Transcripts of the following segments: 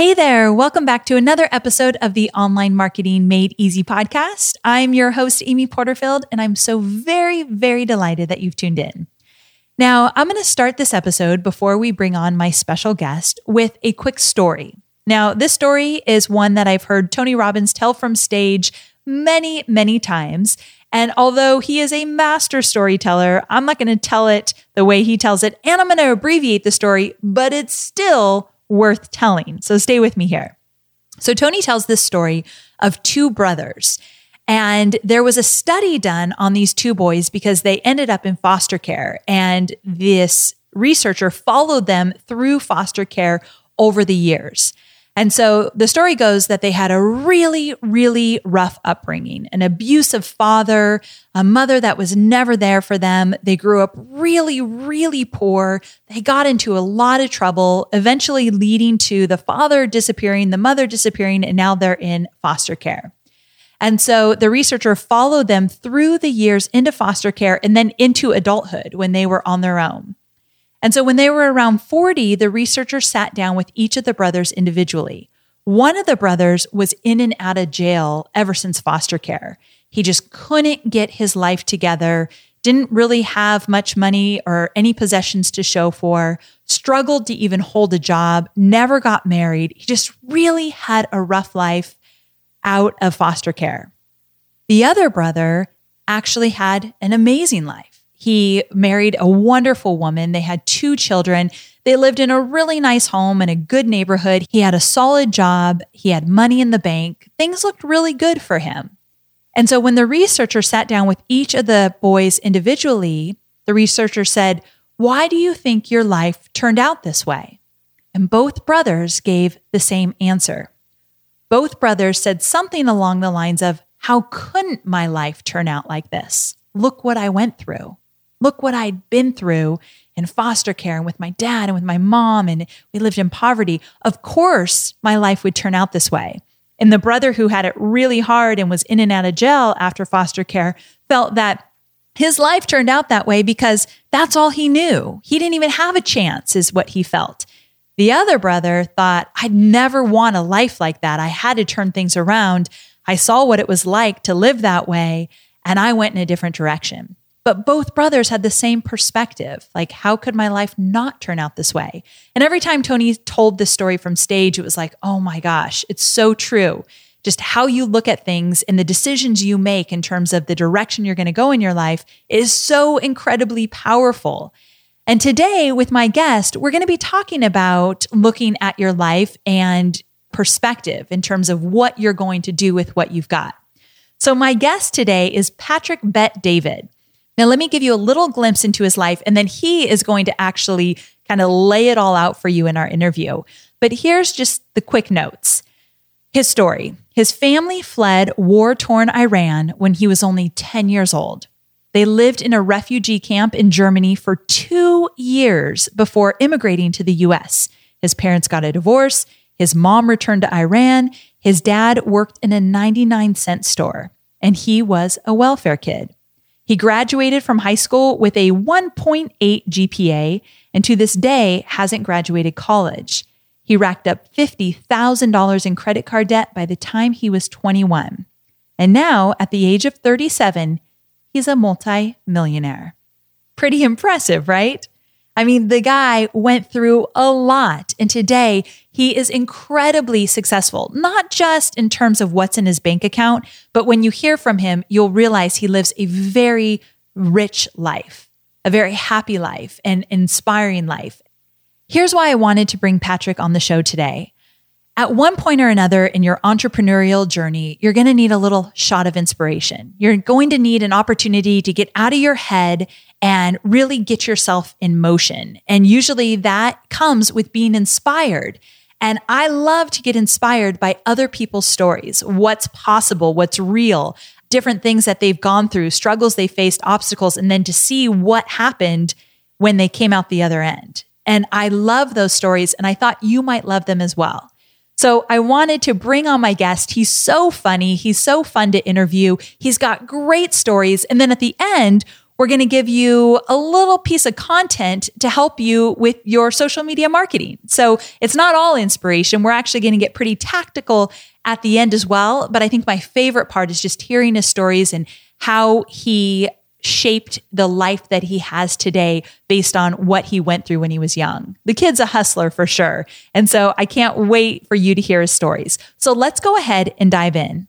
Hey there, welcome back to another episode of the Online Marketing Made Easy podcast. I'm your host, Amy Porterfield, and I'm so very, very delighted that you've tuned in. Now, I'm going to start this episode before we bring on my special guest with a quick story. Now, this story is one that I've heard Tony Robbins tell from stage many, many times. And although he is a master storyteller, I'm not going to tell it the way he tells it, and I'm going to abbreviate the story, but it's still worth telling. So stay with me here. So Tony tells this story of two brothers. And there was a study done on these two boys because they ended up in foster care. And this researcher followed them through foster care over the years. And so the story goes that they had a really, really rough upbringing, an abusive father, a mother that was never there for them. They grew up really, really poor. They got into a lot of trouble, eventually leading to the father disappearing, the mother disappearing, and now they're in foster care. And so the researcher followed them through the years into foster care and then into adulthood when they were on their own. And so when they were around 40, the researchers sat down with each of the brothers individually. One of the brothers was in and out of jail ever since foster care. He just couldn't get his life together, didn't really have much money or any possessions to show for, struggled to even hold a job, never got married. He just really had a rough life out of foster care. The other brother actually had an amazing life. He married a wonderful woman. They had two children. They lived in a really nice home in a good neighborhood. He had a solid job. He had money in the bank. Things looked really good for him. And so when the researcher sat down with each of the boys individually, the researcher said, Why do you think your life turned out this way? And both brothers gave the same answer. Both brothers said something along the lines of, How couldn't my life turn out like this? Look what I went through. Look what I'd been through in foster care and with my dad and with my mom, and we lived in poverty. Of course, my life would turn out this way. And the brother who had it really hard and was in and out of jail after foster care felt that his life turned out that way because that's all he knew. He didn't even have a chance, is what he felt. The other brother thought, I'd never want a life like that. I had to turn things around. I saw what it was like to live that way, and I went in a different direction. But both brothers had the same perspective. Like, how could my life not turn out this way? And every time Tony told this story from stage, it was like, oh my gosh, it's so true. Just how you look at things and the decisions you make in terms of the direction you're going to go in your life is so incredibly powerful. And today, with my guest, we're going to be talking about looking at your life and perspective in terms of what you're going to do with what you've got. So, my guest today is Patrick Bet David. Now, let me give you a little glimpse into his life, and then he is going to actually kind of lay it all out for you in our interview. But here's just the quick notes his story. His family fled war torn Iran when he was only 10 years old. They lived in a refugee camp in Germany for two years before immigrating to the US. His parents got a divorce. His mom returned to Iran. His dad worked in a 99 cent store, and he was a welfare kid. He graduated from high school with a 1.8 GPA and to this day hasn't graduated college. He racked up $50,000 in credit card debt by the time he was 21. And now, at the age of 37, he's a multi-millionaire. Pretty impressive, right? I mean, the guy went through a lot. And today he is incredibly successful, not just in terms of what's in his bank account, but when you hear from him, you'll realize he lives a very rich life, a very happy life, and inspiring life. Here's why I wanted to bring Patrick on the show today. At one point or another in your entrepreneurial journey, you're going to need a little shot of inspiration. You're going to need an opportunity to get out of your head and really get yourself in motion. And usually that comes with being inspired. And I love to get inspired by other people's stories, what's possible, what's real, different things that they've gone through, struggles they faced, obstacles, and then to see what happened when they came out the other end. And I love those stories, and I thought you might love them as well. So I wanted to bring on my guest. He's so funny. He's so fun to interview. He's got great stories. And then at the end, we're going to give you a little piece of content to help you with your social media marketing. So it's not all inspiration. We're actually going to get pretty tactical at the end as well. But I think my favorite part is just hearing his stories and how he shaped the life that he has today based on what he went through when he was young. The kid's a hustler for sure. And so I can't wait for you to hear his stories. So let's go ahead and dive in.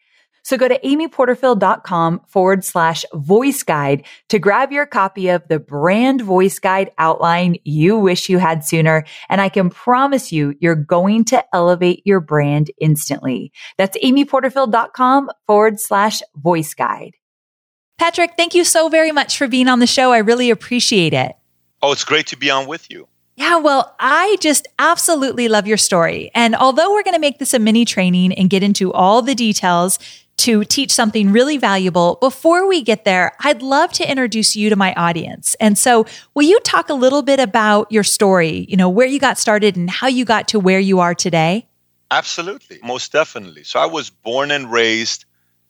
So go to amyporterfield.com forward slash voice guide to grab your copy of the brand voice guide outline you wish you had sooner. And I can promise you, you're going to elevate your brand instantly. That's amyporterfield.com forward slash voice guide. Patrick, thank you so very much for being on the show. I really appreciate it. Oh, it's great to be on with you. Yeah, well, I just absolutely love your story. And although we're going to make this a mini training and get into all the details, to teach something really valuable. Before we get there, I'd love to introduce you to my audience. And so, will you talk a little bit about your story, you know, where you got started and how you got to where you are today? Absolutely, most definitely. So, I was born and raised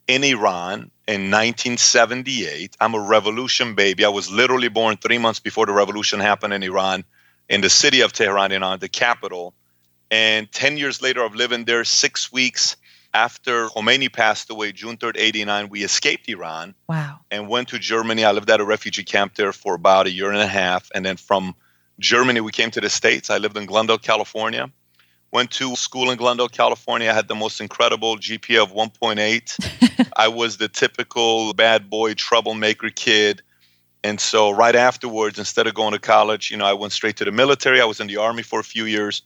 in Iran in 1978. I'm a revolution baby. I was literally born three months before the revolution happened in Iran, in the city of Tehran, Iran, uh, the capital. And 10 years later of living there, six weeks after Khomeini passed away, June 3rd, 89, we escaped Iran. Wow. And went to Germany. I lived at a refugee camp there for about a year and a half. And then from Germany, we came to the States. I lived in Glendale, California. Went to school in Glendale, California. I had the most incredible GPA of 1.8. I was the typical bad boy, troublemaker kid. And so right afterwards, instead of going to college, you know, I went straight to the military. I was in the army for a few years,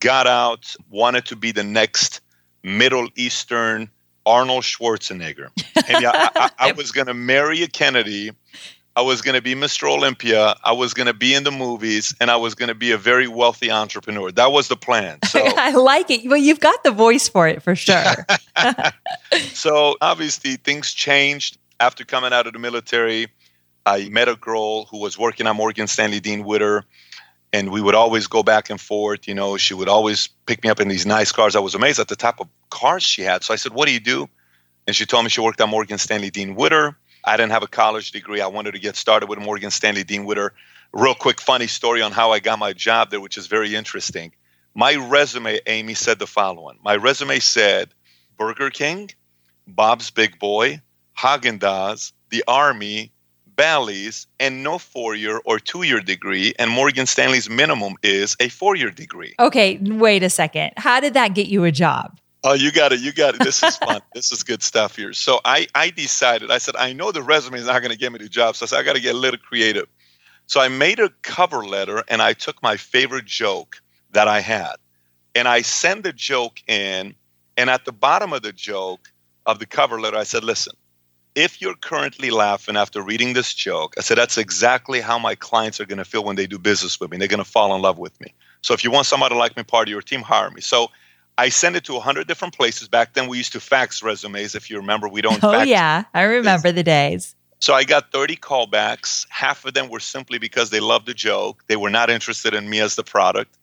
got out, wanted to be the next Middle Eastern Arnold Schwarzenegger. And yeah, I, I, I was going to marry a Kennedy. I was going to be Mr. Olympia. I was going to be in the movies, and I was going to be a very wealthy entrepreneur. That was the plan. So I like it. Well, you've got the voice for it for sure. so obviously, things changed after coming out of the military. I met a girl who was working at Morgan Stanley Dean Witter and we would always go back and forth. You know, she would always pick me up in these nice cars. I was amazed at the type of cars she had. So I said, "What do you do?" And she told me she worked at Morgan Stanley Dean Witter. I didn't have a college degree. I wanted to get started with Morgan Stanley Dean Witter. Real quick, funny story on how I got my job there, which is very interesting. My resume, Amy, said the following. My resume said Burger King, Bob's Big Boy, Haagen Dazs, the Army, Bally's and no four year or two year degree, and Morgan Stanley's minimum is a four year degree. Okay, wait a second. How did that get you a job? Oh, you got it. You got it. This is fun. this is good stuff here. So I, I decided, I said, I know the resume is not going to get me the job. So I said, I got to get a little creative. So I made a cover letter and I took my favorite joke that I had and I sent the joke in. And at the bottom of the joke of the cover letter, I said, listen, if you're currently laughing after reading this joke, I said, that's exactly how my clients are going to feel when they do business with me. They're going to fall in love with me. So if you want somebody like me part of your team, hire me. So I sent it to 100 different places. Back then, we used to fax resumes. If you remember, we don't. Oh, yeah. I remember the days. So I got 30 callbacks. Half of them were simply because they loved the joke. They were not interested in me as the product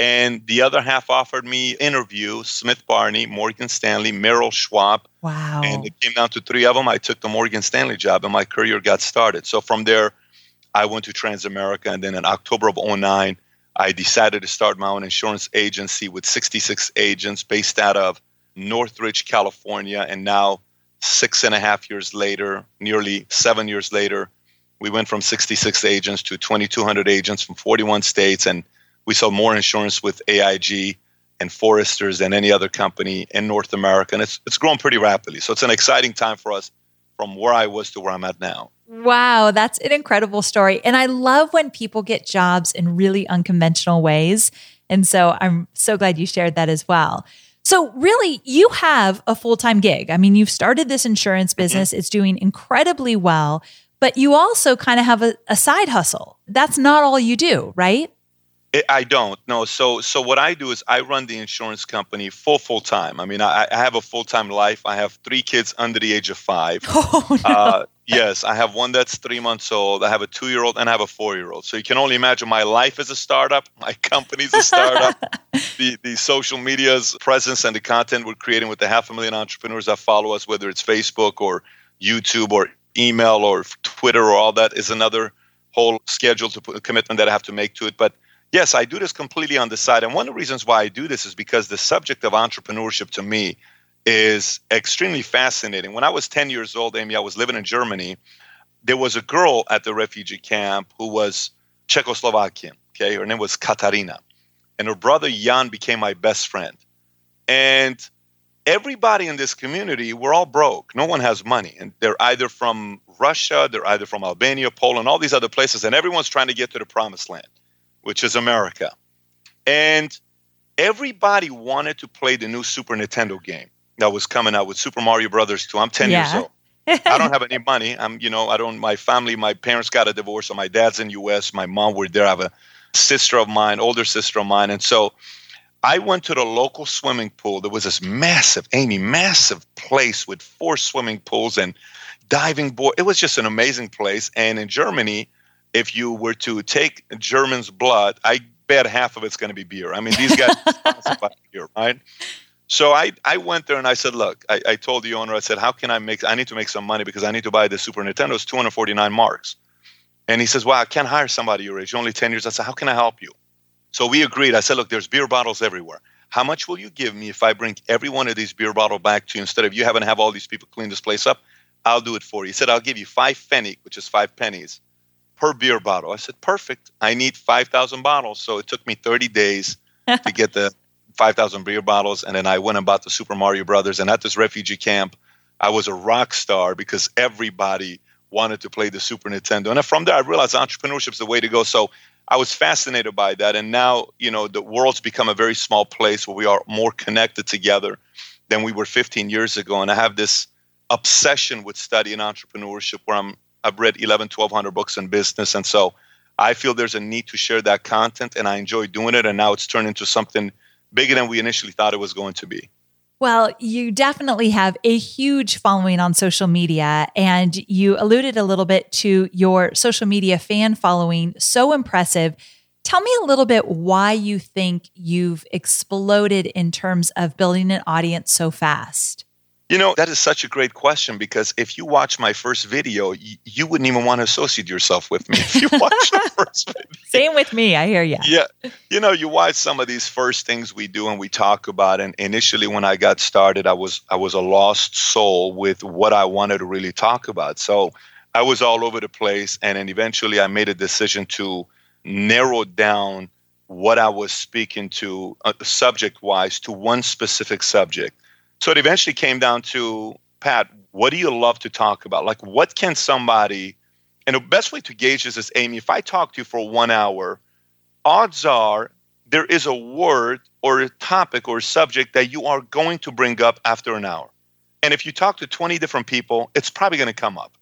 and the other half offered me interview smith barney morgan stanley merrill schwab wow and it came down to three of them i took the morgan stanley job and my career got started so from there I went to Transamerica. And then in October of 09, I decided to start my own insurance agency with 66 agents based out of Northridge, California. And now, six and a half years later, nearly seven years later, we went from 66 agents to 2,200 agents from 41 states. And we sell more insurance with AIG and Foresters than any other company in North America. And it's, it's grown pretty rapidly. So it's an exciting time for us from where I was to where I'm at now. Wow, that's an incredible story. And I love when people get jobs in really unconventional ways. And so I'm so glad you shared that as well. So, really, you have a full time gig. I mean, you've started this insurance mm-hmm. business, it's doing incredibly well, but you also kind of have a, a side hustle. That's not all you do, right? I don't no. So so what I do is I run the insurance company full full time. I mean, I, I have a full time life. I have three kids under the age of five. Oh, no. uh, yes, I have one that's three months old. I have a two year old and I have a four year old. So you can only imagine my life is a startup. My company's a startup. the the social media's presence and the content we're creating with the half a million entrepreneurs that follow us, whether it's Facebook or YouTube or email or Twitter or all that, is another whole schedule to put a commitment that I have to make to it. But yes, I do this completely on the side. And one of the reasons why I do this is because the subject of entrepreneurship to me is extremely fascinating. When I was 10 years old, Amy, I was living in Germany. There was a girl at the refugee camp who was Czechoslovakian. Okay, her name was Katarina. And her brother Jan became my best friend. And everybody in this community, we're all broke. No one has money. And they're either from Russia, they're either from Albania, Poland, all these other places, and everyone's trying to get to the promised land which is America. And everybody wanted to play the new Super Nintendo game that was coming out with Super Mario Brothers 2. I'm 10 yeah. years old. I don't have any money. I'm, you know, I don't, my family, my parents got a divorce, so my dad's in US, my mom were there. I have a sister of mine, older sister of mine. And so I went to the local swimming pool. There was this massive, Amy, massive place with four swimming pools and diving board. It was just an amazing place. And in Germany, if you were to take German's blood, I bet half of it's going to be beer. I mean, these guys beer, right? So I, I went there and I said, look, I, I told the owner, I said, how can I make, I need to make some money because I need to buy the Super Nintendo. It's 249 marks. And he says, well, I can't hire somebody your age. You're only 10 years. I said, how can I help you? So we agreed. I said, look, there's beer bottles everywhere. How much will you give me if I bring every one of these beer bottle back to you instead of you having to have all these people clean this place up? I'll do it for you. He said, I'll give you five pfennig, which is five pennies per beer bottle. I said, perfect. I need 5,000 bottles. So it took me 30 days to get the 5,000 beer bottles. And then I went and bought the Super Mario Brothers. And at this refugee camp, I was a rock star because everybody wanted to play the Super Nintendo. And from there, I realized entrepreneurship is the way to go. So I was fascinated by that. And now, you know, the world's become a very small place where we are more connected together than we were 15 years ago. And I have this obsession with studying entrepreneurship where I'm I've read 11, 1200 books in business. And so I feel there's a need to share that content and I enjoy doing it. And now it's turned into something bigger than we initially thought it was going to be. Well, you definitely have a huge following on social media, and you alluded a little bit to your social media fan following. So impressive. Tell me a little bit why you think you've exploded in terms of building an audience so fast. You know, that is such a great question because if you watch my first video, you, you wouldn't even want to associate yourself with me if you watch the first video. Same with me. I hear you. Yeah. You know, you watch some of these first things we do and we talk about. And initially, when I got started, I was I was a lost soul with what I wanted to really talk about. So I was all over the place. And then eventually, I made a decision to narrow down what I was speaking to, uh, subject wise, to one specific subject so it eventually came down to Pat, what do you love to talk about? Like, what can somebody, and the best way to gauge this is Amy, if I talk to you for one hour, odds are there is a word or a topic or a subject that you are going to bring up after an hour. And if you talk to 20 different people, it's probably going to come up.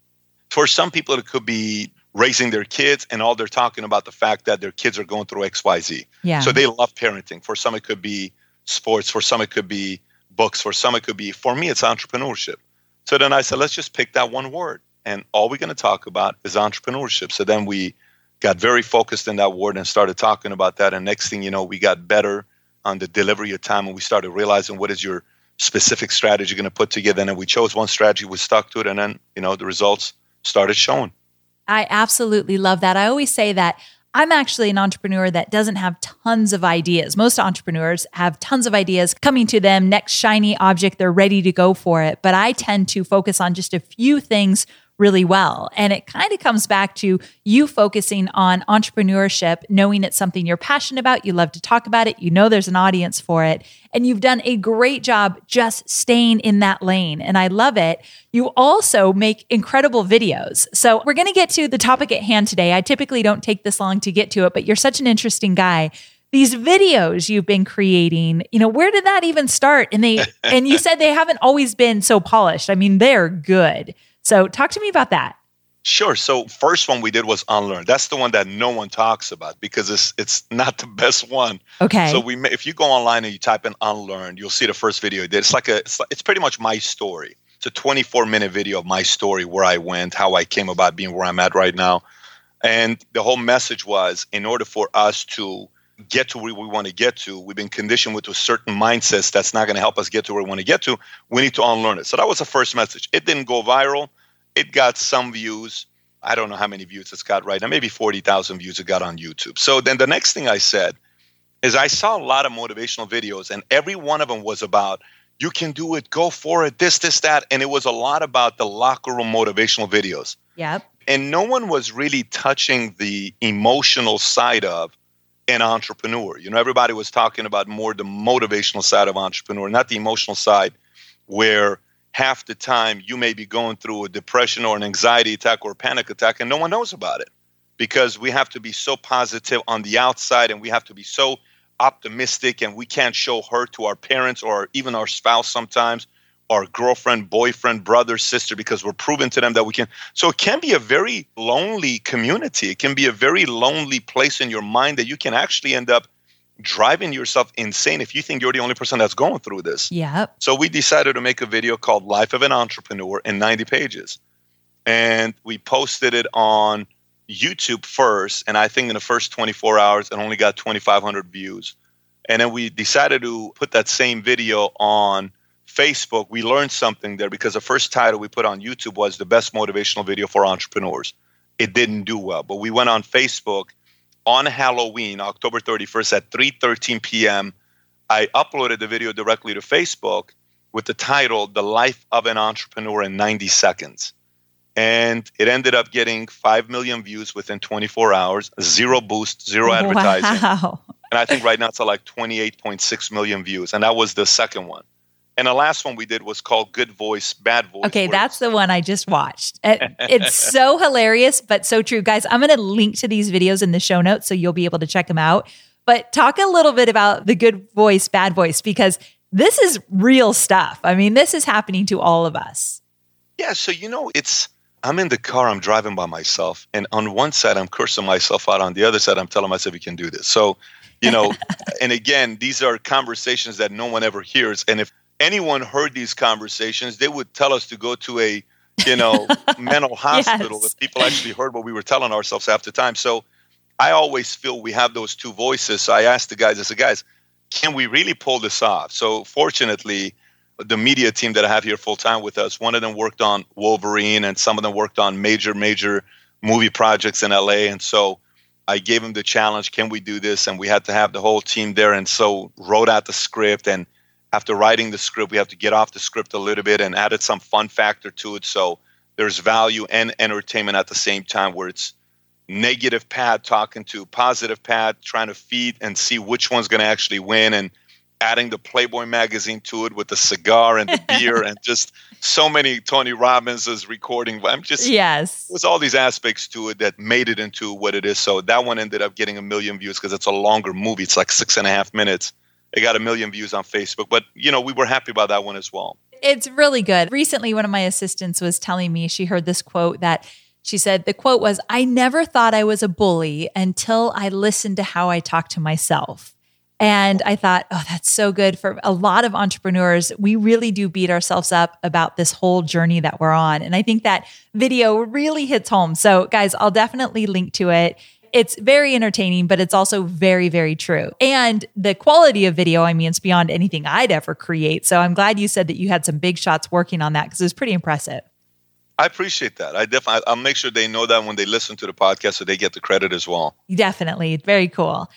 For some people, it could be raising their kids and all they're talking about the fact that their kids are going through XYZ. Yeah. So they love parenting. For some, it could be sports. For some, it could be books. For some, it could be, for me, it's entrepreneurship. So then I said, let's just pick that one word. And all we're going to talk about is entrepreneurship. So then we got very focused in that word and started talking about that. And next thing you know, we got better on the delivery of time and we started realizing what is your specific strategy going to put together. And then we chose one strategy, we stuck to it, and then, you know, the results started showing. I absolutely love that. I always say that I'm actually an entrepreneur that doesn't have tons of ideas. Most entrepreneurs have tons of ideas coming to them, next shiny object, they're ready to go for it. But I tend to focus on just a few things really well. And it kind of comes back to you focusing on entrepreneurship, knowing it's something you're passionate about, you love to talk about it, you know there's an audience for it, and you've done a great job just staying in that lane. And I love it. You also make incredible videos. So we're going to get to the topic at hand today. I typically don't take this long to get to it, but you're such an interesting guy these videos you've been creating you know where did that even start and they and you said they haven't always been so polished i mean they're good so talk to me about that. Sure. So first one we did was unlearn. That's the one that no one talks about because it's it's not the best one. Okay. So we if you go online and you type in unlearn, you'll see the first video did. It's like a it's, it's pretty much my story. It's a 24 minute video of my story, where I went, how I came about being where I'm at right now, and the whole message was in order for us to get to where we want to get to, we've been conditioned with a certain mindset that's not going to help us get to where we want to get to. We need to unlearn it. So that was the first message. It didn't go viral it got some views. I don't know how many views it's got right now, maybe 40,000 views it got on YouTube. So then the next thing I said is I saw a lot of motivational videos, and every one of them was about, you can do it, go for it, this, this, that. And it was a lot about the locker room motivational videos. Yep. And no one was really touching the emotional side of an entrepreneur. You know, everybody was talking about more the motivational side of entrepreneur, not the emotional side where half the time you may be going through a depression or an anxiety attack or a panic attack and no one knows about it because we have to be so positive on the outside and we have to be so optimistic and we can't show hurt to our parents or even our spouse sometimes our girlfriend boyfriend brother sister because we're proving to them that we can. So it can be a very lonely community. It can be a very lonely place in your mind that you can actually end up driving yourself insane if you think you're the only person that's going through this. Yeah. So we decided to make a video called Life of an Entrepreneur in 90 pages. And we posted it on YouTube first. And I think in the first 24 hours, it only got 2,500 views. And then we decided to put that same video on Facebook. We learned something there because the first title we put on YouTube was the best motivational video for entrepreneurs. It didn't do well, but we went on Facebook on Halloween, October 31st at 3:13 p.m. I uploaded the video directly to Facebook with the title "The Life of an Entrepreneur in 90 Seconds." And it ended up getting 5 million views within 24 hours, zero boost, zero advertising. Wow. And I think right now it's at like 28.6 million views. And that was the second one. And the last one we did was called Good Voice, Bad Voice. Okay, that's the one I just watched. It, it's so hilarious, but so true. Guys, I'm going to link to these videos in the show notes so you'll be able to check them out. But talk a little bit about the good voice, bad voice, because this is real stuff. I mean, this is happening to all of us. Yeah. So, you know, it's, I'm in the car, I'm driving by myself. And on one side, I'm cursing myself out. On the other side, I'm telling myself, you can do this. So, you know, and again, these are conversations that no one ever hears. And if anyone heard these conversations, they would tell us to go to a, you know, mental hospital Yes. if people actually heard what we were telling ourselves half the time. So I always feel we have those two voices. So I asked the guys, I said, guys, can we really pull this off? So fortunately, the media team that I have here full time with us, one of them worked on Wolverine and some of them worked on major, major movie projects in LA. And so I gave them the challenge, can we do this? And we had to have the whole team there. And so wrote out the script and after writing the script, we have to get off the script a little bit and added some fun factor to it. So there's value and entertainment at the same time where it's negative Pat talking to positive Pat, trying to feed and see which one's going to actually win and adding the Playboy magazine to it with the cigar and the beer and just so many Tony Robbins is recording. I'm just, Yes. it was all these aspects to it that made it into what it is. So that one ended up getting a million views because it's a longer movie. It's like six and a half minutes. It got a million views on Facebook, but you know we were happy about that one as well. It's really good. Recently, one of my assistants was telling me she heard this quote that she said, the quote was, I never thought I was a bully until I listened to how I talk to myself. And I thought, oh, that's so good for a lot of entrepreneurs. We really do beat ourselves up about this whole journey that we're on. And I think that video really hits home. So, guys, I'll definitely link to it. It's very entertaining, but it's also very, very true. And the quality of video, I mean, it's beyond anything I'd ever create. So I'm glad you said that you had some big shots working on that because it was pretty impressive. I appreciate that. I definitely I'll make sure they know that when they listen to the podcast so they get the credit as well. Definitely. Very cool.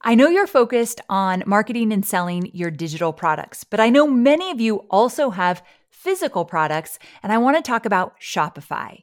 I know you're focused on marketing and selling your digital products, but I know many of you also have physical products, and I want to talk about Shopify.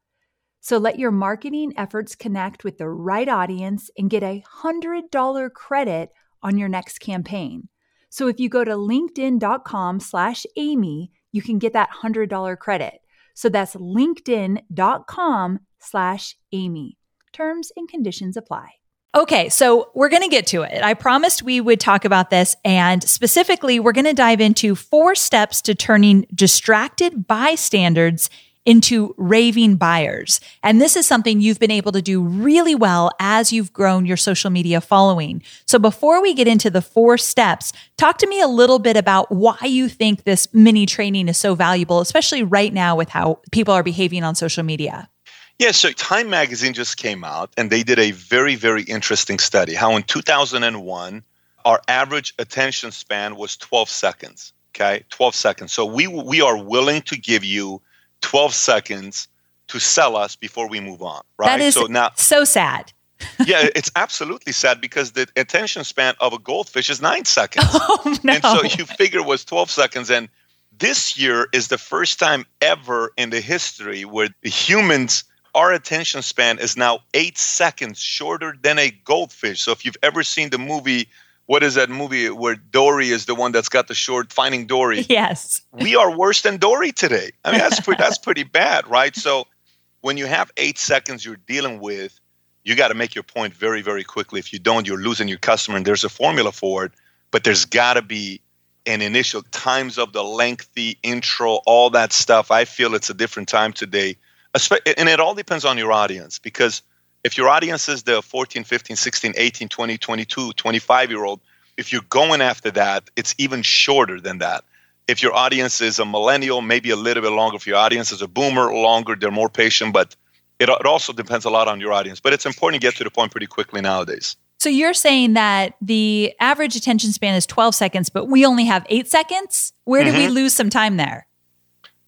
So let your marketing efforts connect with the right audience and get a $100 credit on your next campaign. So if you go to linkedin.com slash Amy, you can get that $100 credit. So that's linkedin.com slash Amy. Terms and conditions apply. Okay, so we're going to get to it. I promised we would talk about this. And specifically, we're going to dive into four steps to turning distracted bystanders into raving buyers. And this is something you've been able to do really well as you've grown your social media following. So before we get into the four steps, talk to me a little bit about why you think this mini training is so valuable, especially right now with how people are behaving on social media. Yeah, so Time Magazine just came out and they did a very, very interesting study how in 2001, our average attention span was 12 seconds. Okay, 12 seconds. So we, we are willing to give you 12 seconds to sell us before we move on, right? That is so now, so sad. yeah, it's absolutely sad because the attention span of a goldfish is nine seconds. Oh, no. And so you figure it was 12 seconds. And this year is the first time ever in the history where humans our attention span is now eight seconds shorter than a goldfish. So if you've ever seen the movie, what is that movie where Dory is the one that's got the short Finding Dory? Yes. we are worse than Dory today. I mean, that's pretty, that's pretty bad, right? So when you have eight seconds you're dealing with, you got to make your point very, very quickly. If you don't, you're losing your customer, and there's a formula for it. But there's got to be an initial times of the lengthy intro, all that stuff. I feel it's a different time today and it all depends on your audience because if your audience is the 14 15 16 18 20 22 25 year old if you're going after that it's even shorter than that if your audience is a millennial maybe a little bit longer if your audience is a boomer longer they're more patient but it, it also depends a lot on your audience but it's important to get to the point pretty quickly nowadays so you're saying that the average attention span is 12 seconds but we only have 8 seconds where mm-hmm. did we mm-hmm. lose some time there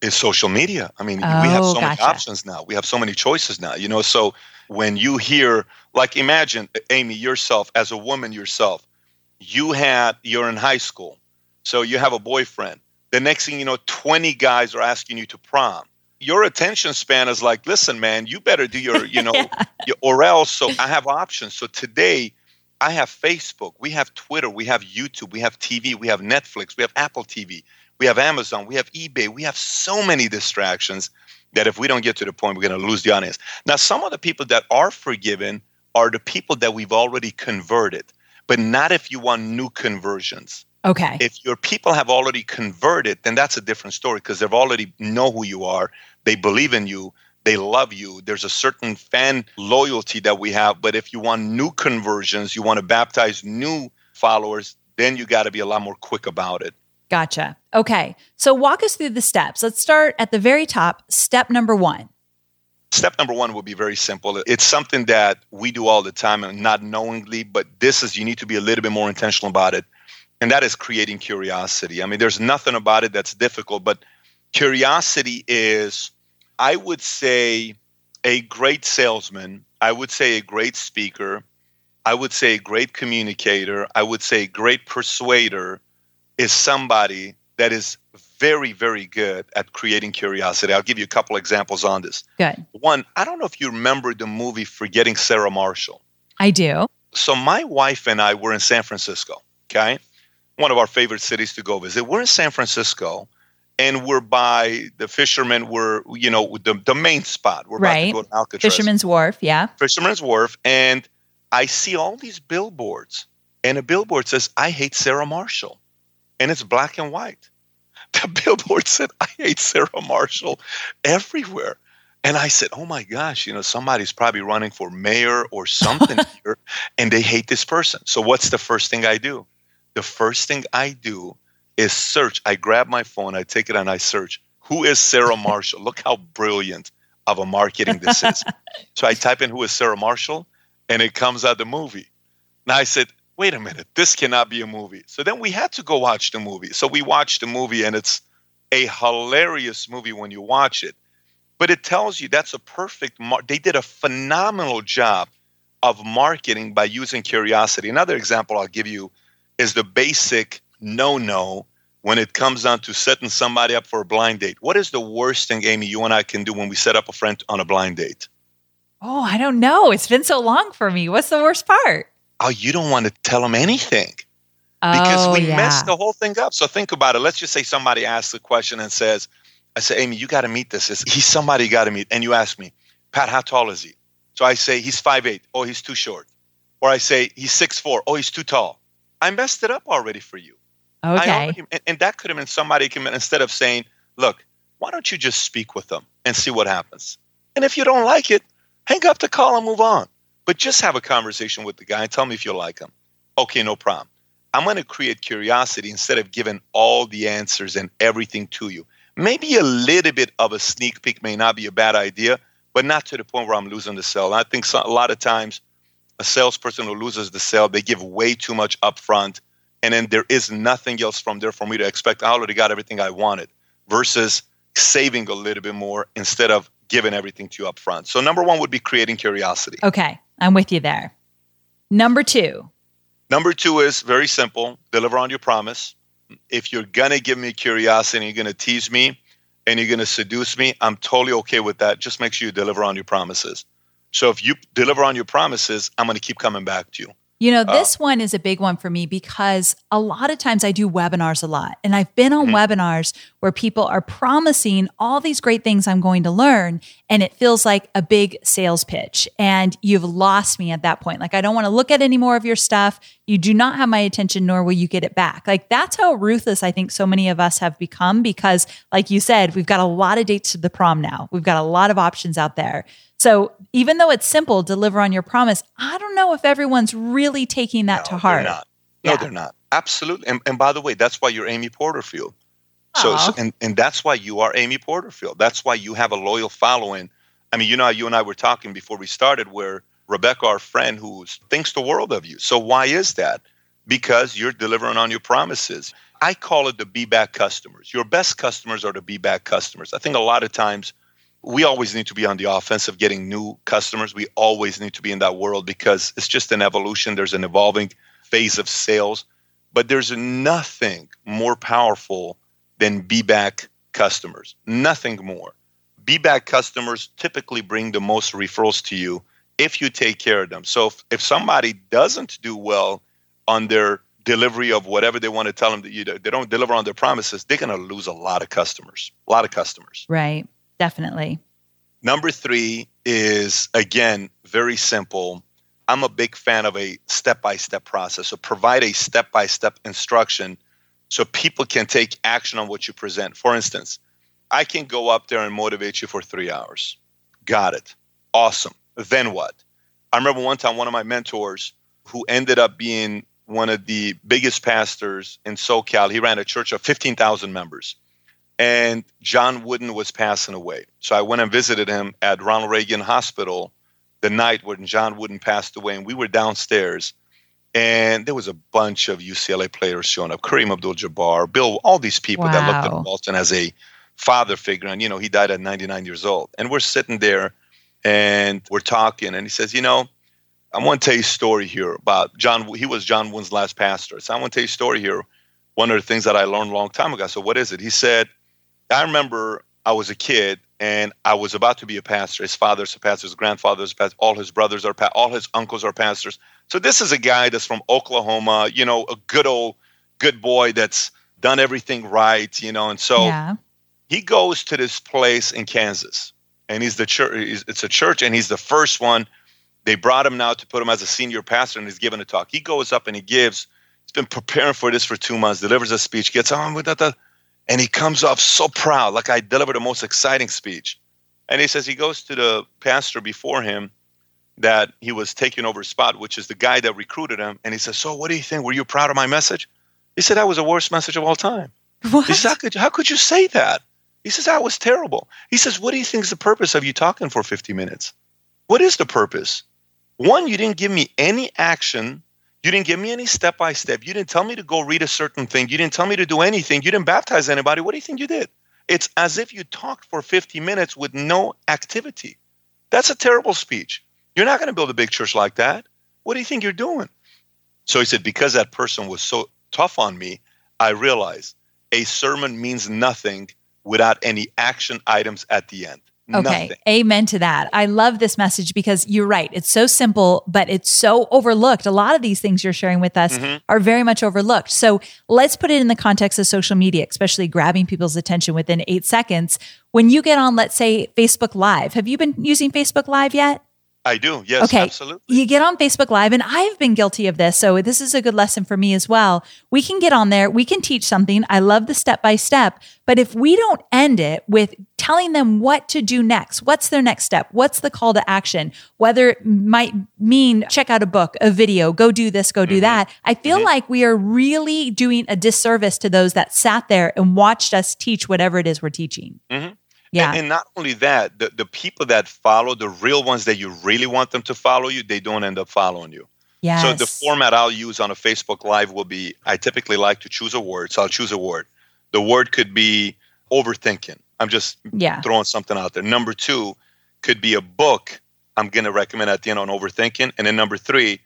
is social media. I mean, oh, we have so gotcha. many options now. We have so many choices now. You know, so when you hear, like, imagine Amy yourself as a woman yourself, you had you're in high school, so you have a boyfriend. The next thing you know, 20 guys are asking you to prom. Your attention span is like, listen, man, you better do your, you know, yeah. your, or else. So I have options. So today, I have Facebook, we have Twitter, we have YouTube, we have TV, we have Netflix, we have Apple TV, we have Amazon, we have eBay, we have so many distractions that if we don't get to the point, we're going to lose the audience. Now, some of the people that are forgiven are the people that we've already converted, but not if you want new conversions. Okay. If your people have already converted, then that's a different story because they've already know who you are, they believe in you, they love you. There's a certain fan loyalty that we have. But if you want new conversions, you want to baptize new followers, then you got to be a lot more quick about it. Gotcha. Okay. So walk us through the steps. Let's start at the very top. Step number one. Step number one would be very simple. It's something that we do all the time and not knowingly, but this is you need to be a little bit more intentional about it. And that is creating curiosity. I mean, there's nothing about it that's difficult, but curiosity is I would say a great salesman, I would say a great speaker, I would say a great communicator, I would say a great persuader is somebody that is very, very good at creating curiosity. I'll give you a couple examples on this. Good. One, I don't know if you remember the movie Forgetting Sarah Marshall. I do. So my wife and I were in San Francisco, okay? One of our favorite cities to go visit. We're in San Francisco and we're by the fishermen. We're you know the the main spot. We're right. about to go to Alcatraz. Fisherman's Wharf, yeah. Fisherman's Wharf, and I see all these billboards, and a billboard says, "I hate Sarah Marshall," and it's black and white. The billboard said, "I hate Sarah Marshall," everywhere. And I said, "Oh my gosh, you know somebody's probably running for mayor or something here, and they hate this person." So what's the first thing I do? The first thing I do is search. I grab my phone, I take it and I search. Who is Sarah Marshall? Look how brilliant of a marketing this is. so I type in who is Sarah Marshall and it comes out the movie. Now I said, wait a minute, this cannot be a movie. So then we had to go watch the movie. So we watched the movie and it's a hilarious movie when you watch it. But it tells you that's a perfect mar- they did a phenomenal job of marketing by using curiosity. Another example I'll give you is the basic no no when it comes down to setting somebody up for a blind date. What is the worst thing, Amy, you and I can do when we set up a friend on a blind date? Oh, I don't know. It's been so long for me. What's the worst part? Oh, you don't want to tell them anything because oh, we yeah. messed the whole thing up. So think about it. Let's just say somebody asks a question and says, I say, Amy, you got to meet this. He's somebody you got to meet. And you ask me, Pat, how tall is he? So I say, he's 5'8. Oh, he's too short. Or I say, he's 6'4. Oh, he's too tall. I messed it up already for you. Okay. Already, and, and that could have been somebody came in instead of saying, look, why don't you just speak with them and see what happens? And if you don't like it, hang up the call and move on. But just have a conversation with the guy and tell me if you like him. Okay, no problem. I'm going to create curiosity instead of giving all the answers and everything to you. Maybe a little bit of a sneak peek may not be a bad idea, but not to the point where I'm losing the sale. And I think a lot of times a salesperson who loses the sale, they give way too much upfront and then there is nothing else from there for me to expect. I already got everything I wanted versus saving a little bit more instead of giving everything to you up front. So number one would be creating curiosity. Okay, I'm with you there. Number two. Number two is very simple: deliver on your promise. If you're gonna give me curiosity, and you're gonna tease me, and you're gonna seduce me, I'm totally okay with that. Just make sure you deliver on your promises. So if you deliver on your promises, I'm gonna keep coming back to you. You know, this one is a big one for me because a lot of times I do webinars a lot. And I've been on mm-hmm. webinars where people are promising all these great things I'm going to learn. And it feels like a big sales pitch. And you've lost me at that point. Like, I don't want to look at any more of your stuff. You do not have my attention, nor will you get it back. Like, that's how ruthless I think so many of us have become because, like you said, we've got a lot of dates to the prom now. We've got a lot of options out there. So even though it's simple, deliver on your promise, I don't know if everyone's really taking that no, to heart. They're not. No, yeah. they're not. Absolutely. And, and by the way, that's why you're Amy Porterfield. So, so, and, and that's why you are Amy Porterfield. That's why you have a loyal following. I mean, you know, you and I were talking before we started where Rebecca, our friend, who thinks the world of you. So why is that? Because you're delivering on your promises. I call it the be back customers. Your best customers are the be back customers. I think a lot of times we always need to be on the offensive getting new customers we always need to be in that world because it's just an evolution there's an evolving phase of sales but there's nothing more powerful than be back customers. Nothing more. Be back customers typically bring the most referrals to you if you take care of them. So if, if somebody doesn't do well on their delivery of whatever they want to tell them that you they don't deliver on their promises, they're going to lose a lot of customers. A lot of customers. Right. Definitely. Number 3 is again very simple. I'm a big fan of a step-by-step process. So provide a step-by-step instruction so people can take action on what you present. For instance, I can go up there and motivate you for 3 hours. Got it. Awesome. Then what? I remember one time one of my mentors who ended up being one of the biggest pastors in SoCal. He ran a church of 15,000 members. And John Wooden was passing away. So I went and visited him at Ronald Reagan Hospital the night when John Wooden passed away. And we were downstairs. And there was a bunch of UCLA players showing up Kareem Abdul Jabbar, Bill, all these people wow. that looked at Walton as a father figure. And, you know, he died at 99 years old. And we're sitting there and we're talking. And he says, You know, I want to tell you a story here about John. He was John Wooden's last pastor. So I want to tell you a story here. One of the things that I learned a long time ago. So what is it? He said, I remember I was a kid and I was about to be a pastor. His father's a pastor, his grandfather's a pastor, all his brothers are, pa- all his uncles are pastors. So this is a guy that's from Oklahoma, you know, a good old, good boy that's done everything right, you know. And so yeah. he goes to this place in Kansas, and he's the church. It's a church, and he's the first one they brought him now to put him as a senior pastor, and he's giving a talk. He goes up and he gives. He's been preparing for this for two months. Delivers a speech, gets on with that, and he comes off so proud, like I delivered the most exciting speech. And he says he goes to the pastor before him that he was taking over his spot, which is the guy that recruited him. And he says, "So, what do you think? Were you proud of my message?" He said, "That was the worst message of all time." What? He says, how could, how could you say that? He says, "That was terrible." He says, "What do you think is the purpose of you talking for 50 minutes? What is the purpose?" One, you didn't give me any action. You didn't give me any step by step. You didn't tell me to go read a certain thing. You didn't tell me to do anything. You didn't baptize anybody. What do you think you did? It's as if you talked for 50 minutes with no activity. That's a terrible speech. You're not going to build a big church like that. What do you think you're doing? So he said, because that person was so tough on me, I realized a sermon means nothing without any action items at the end. Okay. Nothing. Amen to that. I love this message because you're right. It's so simple, but it's so overlooked. A lot of these things you're sharing with us mm-hmm. are very much overlooked. So let's put it in the context of social media, especially grabbing people's attention within eight seconds. When you get on, let's say, Facebook Live, have you been using Facebook Live yet? I do. Yes, okay. absolutely. You get on Facebook Live, and I've been guilty of this. So this is a good lesson for me as well. We can get on there, we can teach something. I love the step by step. But if we don't end it with telling them what to do next, what's their next step? What's the call to action? Whether it might mean check out a book, a video, go do this, go do mm-hmm. that. I feel mm-hmm. like we are really doing a disservice to those that sat there and watched us teach whatever it is we're teaching. Mm-hmm. Yeah. And, and, not only that, the, the people that follow, the real ones that you really want them to follow you, they don't end up following you. Yes. So the format I'll use on a Facebook Live will be I typically like to choose a word. So I'll choose a word. The word could be overthinking. I'm just yeah. throwing something out there. Number two could be a book I'm going to recommend at the end on overthinking. And then number three,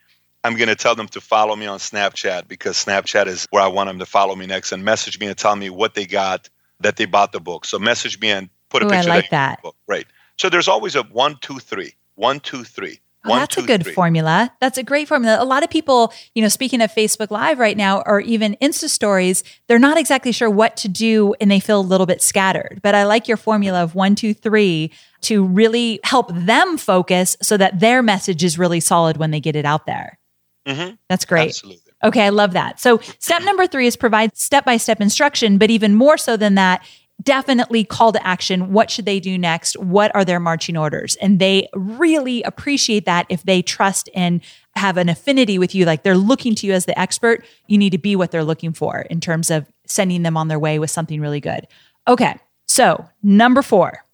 I'm going to tell them to follow me on Snapchat because Snapchat is where I want them to follow me next and message me and tell me what they got that they bought the book. So message me and put a Ooh, picture. I like that. Book. Right. So there's always a one, two, three. One, two, three. Oh, that's two, a good three. formula. That's a great formula. A lot of people, you know, speaking of Facebook Live right now, or even Insta stories, they're not exactly sure what to do and they feel a little bit scattered. But I like your formula of one, two, three to really help them focus so that their message is really solid when they get it out there. Mm-hmm. That's great. Absolutely. Okay, I love that. So, step number three is provide step by step instruction, but even more so than that definitely call to action. What should they do next? What are their marching orders? And they really appreciate that if they trust and have an affinity with you, like they're looking to you as the expert, you need to be what they're looking for in terms of sending them on their way with something really good. Okay. So, number four.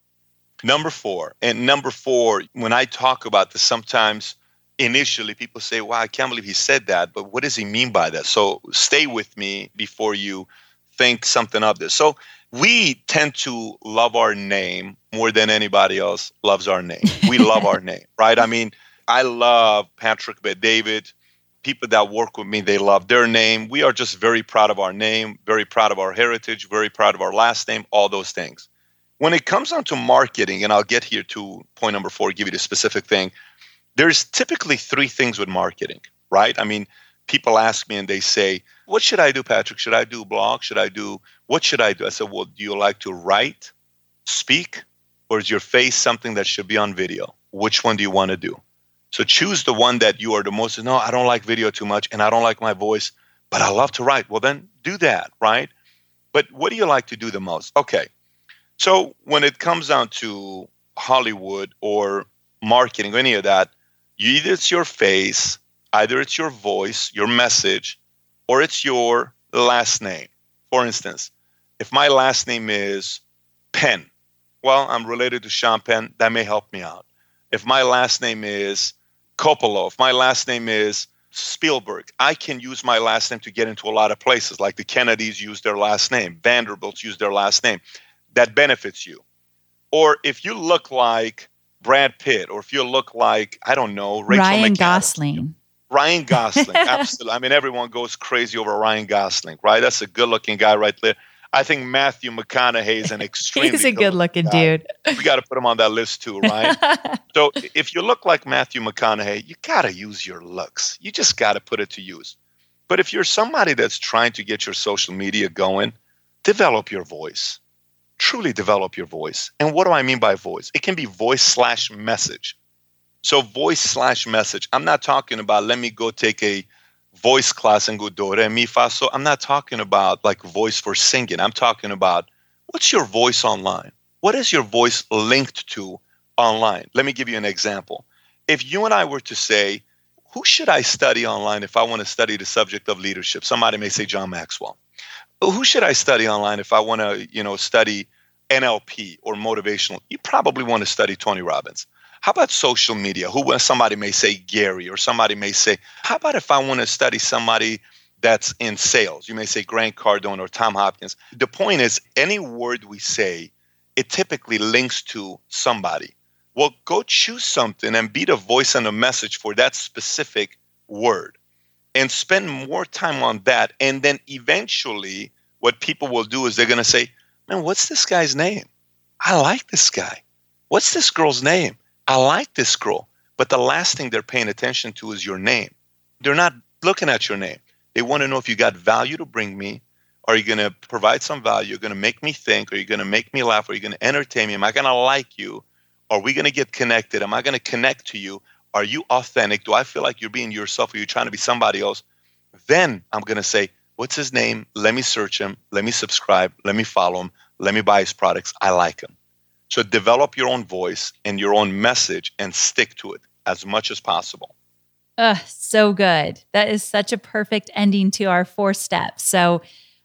Number four. And number four, when I talk about this, sometimes initially people say, wow, I can't believe he said that, but what does he mean by that? So, stay with me before you think something of this. So, we tend to love our name more than anybody else loves our name. We love our name, right? I mean, I love Patrick Bet David. people that work with me, they love their name. We are just very proud of our name, very proud of our heritage, very proud of our last name, all those things. When it comes down to marketing, and I'll get here to point number four, give you the specific thing, there's typically three things with marketing, right? I mean, people ask me and they say, What should I do, Patrick? Should I do blog? Should I do what should I do? I said, Well, do you like to write, speak, or is your face something that should be on video? Which one do you want to do? So choose the one that you are the most. No, I don't like video too much and I don't like my voice, but I love to write. Well, then do that, right? But what do you like to do the most? Okay. So when it comes down to Hollywood or marketing or any of that, either it's your face, either it's your voice, your message, or it's your last name. For instance, if my last name is Penn, well, I'm related to Sean Penn, that may help me out. If my last name is Coppola, if my last name is Spielberg, I can use my last name to get into a lot of places. Like the Kennedys use their last name, Vanderbilts use their last name. That benefits you. Or if you look like Brad Pitt, or if you look like I don't know Rachel Ryan McAdams, Gosling. Ryan Gosling, absolutely. I mean, everyone goes crazy over Ryan Gosling, right? That's a good-looking guy right there. I think Matthew McConaughey is an extremely He's a good looking dude. We got to put him on that list too, right? so if you look like Matthew McConaughey, you got to use your looks. You just got to put it to use. But if you're somebody that's trying to get your social media going, develop your voice. Truly develop your voice. And what do I mean by voice? It can be voice slash message. So voice slash message. I'm not talking about let me go take a voice class and go do re mi fa so. I'm not talking about like voice for singing. I'm talking about what's your voice online? What is your voice linked to online? Let me give you an example. If you and I were to say, who should I study online if I want to study the subject of leadership? Somebody may say John Maxwell. Who should I study online if I want to, you know, study NLP or motivational? You probably want to study Tony Robbins. How about social media? Who uh, somebody may say Gary, or somebody may say, how about if I want to study somebody that's in sales? You may say Grant Cardone or Tom Hopkins. The point is, any word we say, it typically links to somebody. Well, go choose something and be the voice and the message for that specific word and spend more time on that. And then eventually, what people will do is they're going to say, Man, what's this guy's name? I like this guy. What's this girl's name? I like this girl. But the last thing they're paying attention to is your name. They're not looking at your name. They want to know if you got value to bring me. Are you going to provide some value? Are You're going to make me think. Are you going to make me laugh? Are you going to entertain me? Am I going to like you? Are we going to get connected? Am I going to connect to you? Are you authentic? Do I feel like you're being yourself or you're trying to be somebody else? Then I'm going to say, What's his name? Let me search him. Let me subscribe. Let me follow him. Let me buy his products. I like him. So develop your own voice and your own message and stick to it as much as possible. Ugh, so good. That is such a perfect ending to our four steps. So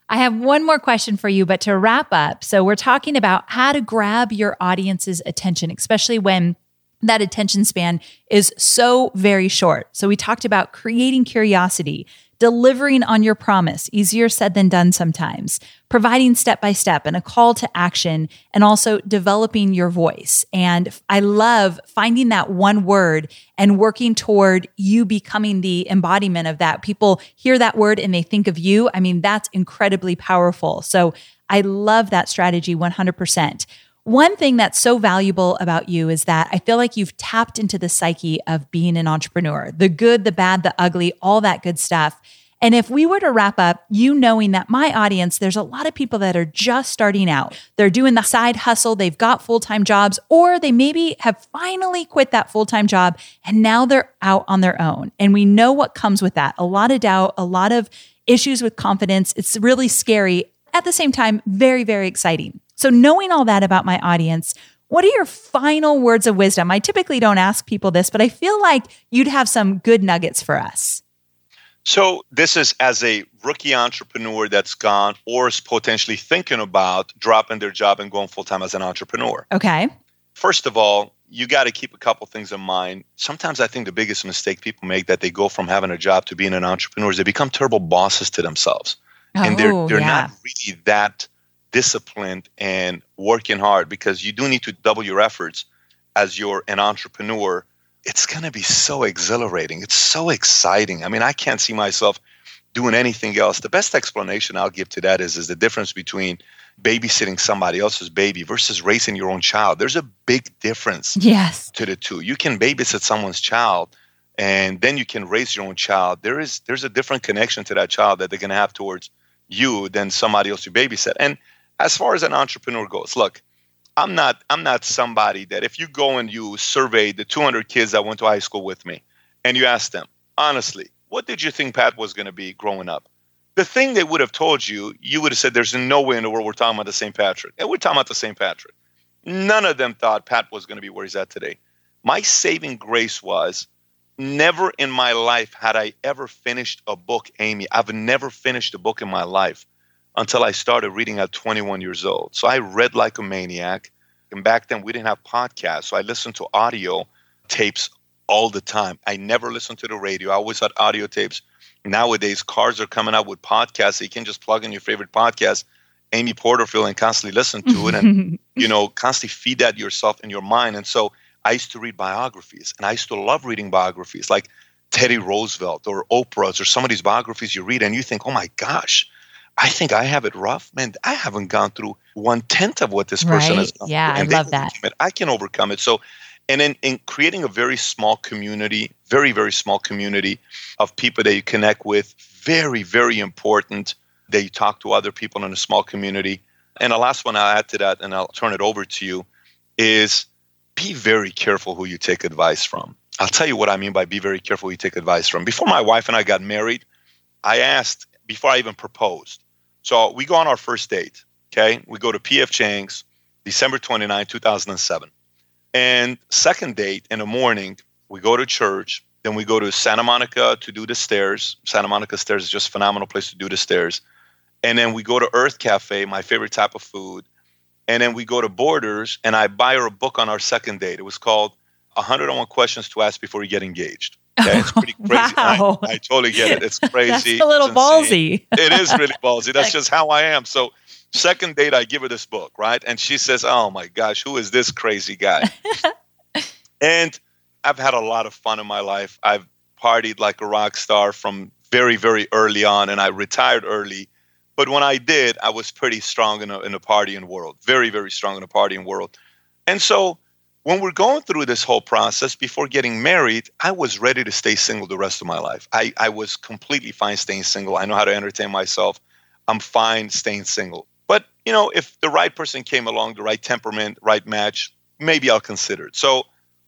I have one more question for you, but to wrap up, so we're talking about how to grab your audience's attention, especially when that attention span is so very short. So we talked about creating curiosity, delivering on your promise, easier said than done sometimes, providing step by step and a call to action, and also developing your voice. And I love finding that one word and working toward you becoming the embodiment of that. People hear that word and they think of you. I mean, that's incredibly powerful. So I love that strategy 100%. One thing that's so valuable about you is that I feel like you've tapped into the psyche of being an entrepreneur the good, the bad, the ugly, all that good stuff. And if we were to wrap up, you knowing that my audience, there's a lot of people that are just starting out. They're doing the side hustle, they've got full time jobs, or they maybe have finally quit that full time job and now they're out on their own. And we know what comes with that a lot of doubt, a lot of issues with confidence. It's really scary. At the same time, very, very exciting. So, knowing all that about my audience, what are your final words of wisdom? I typically don't ask people this, but I feel like you'd have some good nuggets for us. So, this is as a rookie entrepreneur that's gone or is potentially thinking about dropping their job and going full time as an entrepreneur. Okay. First of all, you got to keep a couple things in mind. Sometimes I think the biggest mistake people make that they go from having a job to being an entrepreneur is they become terrible bosses to themselves. Oh, and they're oh, they're yeah. not really that disciplined and working hard because you do need to double your efforts as you're an entrepreneur it's going to be so exhilarating. It's so exciting. I mean, I can't see myself doing anything else. The best explanation I'll give to that is, is the difference between babysitting somebody else's baby versus raising your own child. There's a big difference yes. to the two. You can babysit someone's child and then you can raise your own child. There is there's a different connection to that child that they're going to have towards you than somebody else you babysit. And as far as an entrepreneur goes, look, I'm not I'm not somebody that if you go and you survey the 200 kids that went to high school with me and you ask them, honestly, what did you think Pat was going to be growing up? The thing they would have told you, you would have said, there's no way in the world we're talking about the St. Patrick. And we're talking about the St. Patrick. None of them thought Pat was going to be where he's at today. My saving grace was never in my life had I ever finished a book, Amy. I've never finished a book in my life until I started reading at 21 years old. So I read like a maniac. And back then we didn't have podcasts. So I listened to audio tapes all the time. I never listened to the radio. I always had audio tapes. Nowadays, cars are coming out with podcasts. So you can just plug in your favorite podcast, Amy Porterfield, and constantly listen to it and, you know, constantly feed that yourself in your mind. And so I used to read biographies and I used to love reading biographies like Teddy Roosevelt or Oprah's or some of these biographies you read and you think, oh my gosh, I think I have it rough. Man, I haven't gone through one tenth of what this person right. has gone yeah, through. I love that. I can overcome it. So, and in, in creating a very small community, very, very small community of people that you connect with, very, very important that you talk to other people in a small community. And the last one I'll add to that, and I'll turn it over to you, is be very careful who you take advice from. I'll tell you what I mean by be very careful who you take advice from. Before my wife and I got married, I asked, before I even proposed, so we go on our first date, okay? We go to PF Chang's, December 29, 2007. And second date in the morning, we go to church, then we go to Santa Monica to do the stairs. Santa Monica stairs is just a phenomenal place to do the stairs. And then we go to Urth Caffé, my favorite type of food. And then we go to Borders, and I buy her a book on our second date. It was called 101 Questions to Ask Before You Get Engaged. Okay, it's pretty crazy. Wow. I, I totally get it. It's crazy. That's a little ballsy. It is really ballsy. That's just how I am. So, second date, I give her this book, right? And she says, Oh my gosh, who is this crazy guy? and I've had a lot of fun in my life. I've partied like a rock star from very, very early on, and I retired early. But when I did, I was pretty strong in a, in a partying world, very, very strong in a partying world. And so when we're going through this whole process before getting married, I was ready to stay single the rest of my life. I, I was completely fine staying single. I know how to entertain myself. I'm fine staying single. But, you know, if the right person came along, the right temperament, right match, maybe I'll consider it. So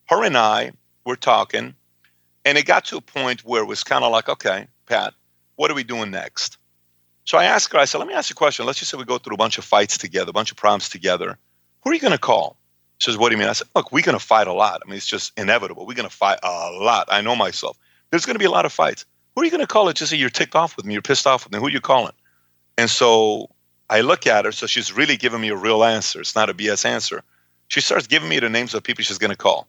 her and I were talking, and it got to a point where it was kind of like, okay, Pat, what are we doing next? So I asked her, I said, let me ask you a question. Let's just say we go through a bunch of fights together, a bunch of problems together. Who are you going to call? Says, what do you mean? I said, look, we're going to fight a lot. I mean, it's just inevitable. We're going to fight a lot. I know myself. There's going to be a lot of fights. Who are you going to call it? Just say you're ticked off with me, you're pissed off with me. Who are you calling? And so I look at her. So she's really giving me a real answer. It's not a BS answer. She starts giving me the names of people she's going to call.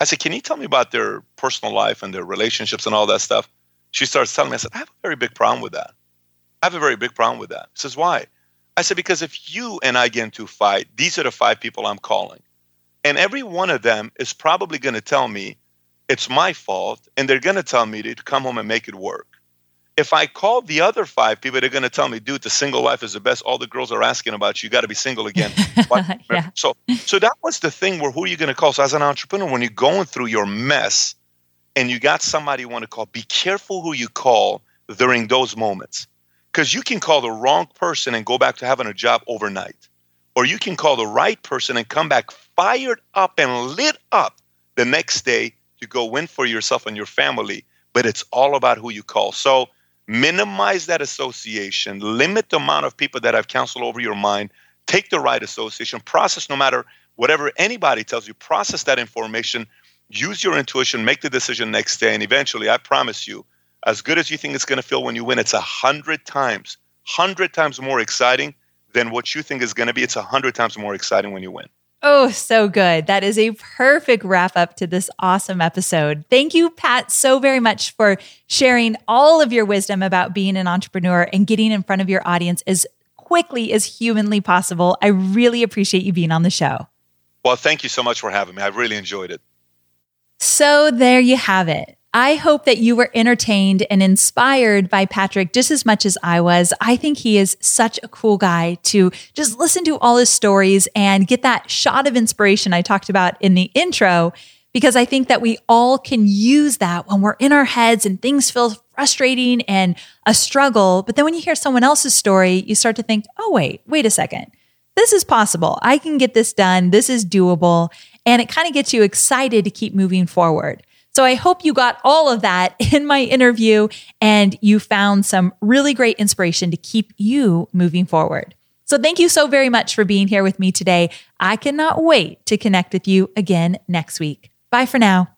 I said, can you tell me about their personal life and their relationships and all that stuff? She starts telling me, I said, I have a very big problem with that. I have a very big problem with that. She says, why? I said, because if you and I get into a fight, these are the five people I'm calling. And every one of them is probably going to tell me it's my fault, and they're going to tell me to come home and make it work. If I call the other five people, they're going to tell me, dude, the single life is the best. All the girls are asking about you. You got to be single again. Yeah. So, so that was the thing where who are you going to call? So, as an entrepreneur, when you're going through your mess and you got somebody you want to call, be careful who you call during those moments because you can call the wrong person and go back to having a job overnight or you can call the right person and come back fired up and lit up the next day to go win for yourself and your family. But it's all about who you call. So minimize that association. Limit the amount of people that have counsel over your mind. Take the right association. Process no matter whatever anybody tells you. Process that information. Use your intuition. Make the decision next day. And eventually i promise you as good as you think it's going to feel when you win, it's a hundred times, hundred times more exciting than what you think is going to be. It's a hundred times more exciting when you win. Oh, so good. That is a perfect wrap up to this awesome episode. Thank you, Pat, so very much for sharing all of your wisdom about being an entrepreneur and getting in front of your audience as quickly as humanly possible. I really appreciate you being on the show. Well, thank you so much for having me. I really enjoyed it. So there you have it. I hope that you were entertained and inspired by Patrick just as much as I was. I think he is such a cool guy to just listen to all his stories and get that shot of inspiration I talked about in the intro, because I think that we all can use that when we're in our heads and things feel frustrating and a struggle. But then when you hear someone else's story, you start to think, oh, wait, wait a second. This is possible. I can get this done. This is doable. And it kind of gets you excited to keep moving forward. So I hope you got all of that in my interview and you found some really great inspiration to keep you moving forward. So thank you so very much for being here with me today. I cannot wait to connect with you again next week. Bye for now.